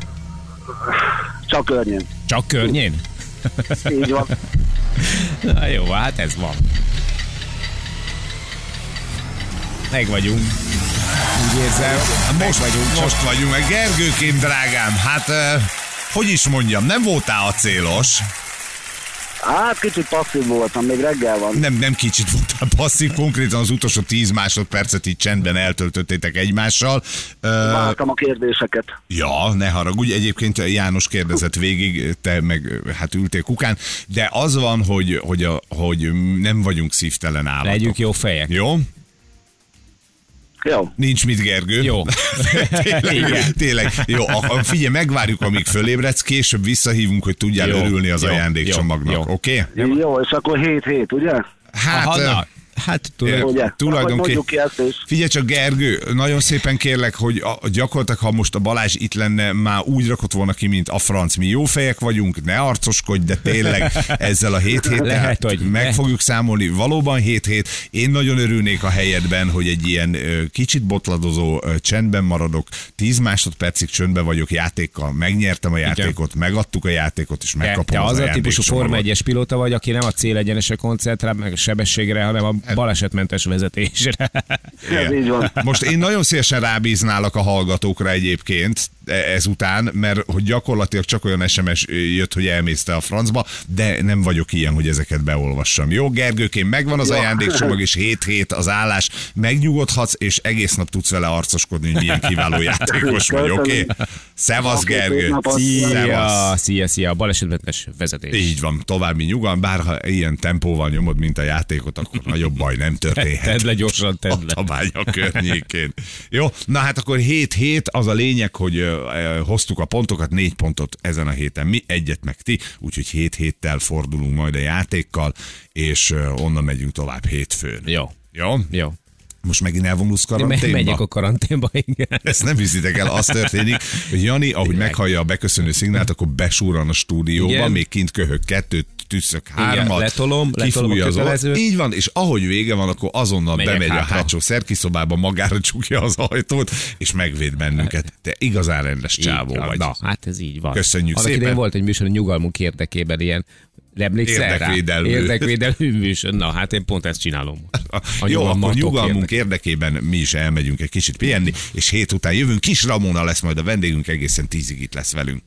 Speaker 4: Csak környén.
Speaker 2: Csak környén?
Speaker 4: Így van.
Speaker 2: Na jó, hát ez van. Meg vagyunk. Úgy érzem,
Speaker 1: Most vagyunk, most vagyunk. meg Gergőkém, drágám, hát hogy is mondjam, nem voltál a célos.
Speaker 4: Hát kicsit passzív voltam, még reggel van.
Speaker 1: Nem, nem kicsit voltál passzív, konkrétan az utolsó 10 másodpercet így csendben eltöltöttétek egymással.
Speaker 4: Vártam a kérdéseket.
Speaker 1: Ja, ne haragudj, egyébként János kérdezett végig, te meg hát ültél kukán, de az van, hogy, hogy, a, hogy nem vagyunk szívtelen állatok.
Speaker 2: legyünk jó fejek.
Speaker 1: Jó?
Speaker 4: Jó.
Speaker 1: Nincs mit, Gergő.
Speaker 2: Jó.
Speaker 1: tényleg,
Speaker 2: Igen.
Speaker 1: tényleg. Jó, figyelj, megvárjuk, amíg fölébredsz, később visszahívunk, hogy tudjál
Speaker 2: Jó,
Speaker 1: örülni az
Speaker 2: jó,
Speaker 1: ajándékcsomagnak, oké? Okay?
Speaker 4: Jó, és akkor 7-7, ugye?
Speaker 1: Hát,
Speaker 2: Aha, na, hát
Speaker 1: tulajdonképpen...
Speaker 4: ezt is.
Speaker 1: Figyelj csak, Gergő, nagyon szépen kérlek, hogy a, gyakorlatilag, ha most a Balázs itt lenne, már úgy rakott volna ki, mint a franc. Mi jó fejek vagyunk, ne arcoskodj, de tényleg ezzel a 7 hét
Speaker 2: Lehet, hogy
Speaker 1: meg
Speaker 2: ne.
Speaker 1: fogjuk számolni. Valóban 7 hét. Én nagyon örülnék a helyedben, hogy egy ilyen kicsit botladozó csendben maradok, 10 másodpercig csöndben vagyok játékkal, megnyertem a játékot, megadtuk a játékot, és megkapom
Speaker 2: te az
Speaker 1: az
Speaker 2: a típusú Forma
Speaker 1: ajándékcsomagot.
Speaker 2: 1-es pilóta vagy, aki nem a célegyenesre koncentrál, meg a sebességre, hanem a balesetmentes vezetésre.
Speaker 4: Ez így van.
Speaker 1: Most én nagyon szívesen rábíználak a hallgatókra egyébként e- ezután, mert hogy gyakorlatilag csak olyan SMS jött, hogy elmész te a francba, de nem vagyok ilyen, hogy ezeket beolvassam. Jó, Gergőkém, megvan az
Speaker 4: Jó.
Speaker 1: ajándékcsomag, és 7 hét az állás, megnyugodhatsz, és egész nap tudsz vele arcoskodni, hogy milyen kiváló játékos vagy, oké? Okay? Szevasz, Gergő!
Speaker 2: Szia, szia, szia, balesetmentes vezetés.
Speaker 1: Így van, további nyugalom, bár ha ilyen tempóval nyomod, mint a játékot, akkor nagyobb baj nem történhet.
Speaker 2: Tedd le gyorsan, tedd
Speaker 1: a
Speaker 2: le.
Speaker 1: tabánya környékén. Jó, na hát akkor 7 hét az a lényeg, hogy hoztuk a pontokat, négy pontot ezen a héten mi, egyet meg ti, úgyhogy 7 héttel fordulunk majd a játékkal, és onnan megyünk tovább hétfőn.
Speaker 2: Jó,
Speaker 1: Jó?
Speaker 2: jó.
Speaker 1: Most megint elvonulsz
Speaker 2: Me-
Speaker 1: karanténba?
Speaker 2: megyek a karanténba, igen.
Speaker 1: Ezt nem hiszitek el, az történik, hogy Jani, ahogy
Speaker 2: Tényleg.
Speaker 1: meghallja a beköszönő szignált, akkor besúran a stúdióba,
Speaker 2: Igen.
Speaker 1: még kint köhög kettőt, tüsszök hármat,
Speaker 2: letolom, letolom a
Speaker 1: kifújja az
Speaker 2: kötelezőt.
Speaker 1: Így van, és ahogy vége van, akkor azonnal
Speaker 2: Megyek
Speaker 1: bemegy a
Speaker 2: hátra.
Speaker 1: hátsó szerkiszobába, magára csukja az ajtót, és megvéd bennünket. Te igazán rendes csávó
Speaker 2: Így
Speaker 1: vagy.
Speaker 2: Na, hát ez így van.
Speaker 1: Köszönjük
Speaker 2: Annak
Speaker 1: szépen.
Speaker 2: volt egy műsor, a nyugalmunk érdekében ilyen Emlékszel rá?
Speaker 1: Érdekvédelmű.
Speaker 2: Érdekvédelmű műsor. Na, hát én pont ezt csinálom most. A
Speaker 1: Jó, akkor nyugalmunk
Speaker 2: érdek-
Speaker 1: érdekében mi is elmegyünk egy kicsit pihenni, és hét után jövünk. Kis Ramona lesz majd a vendégünk, egészen tízig itt lesz velünk.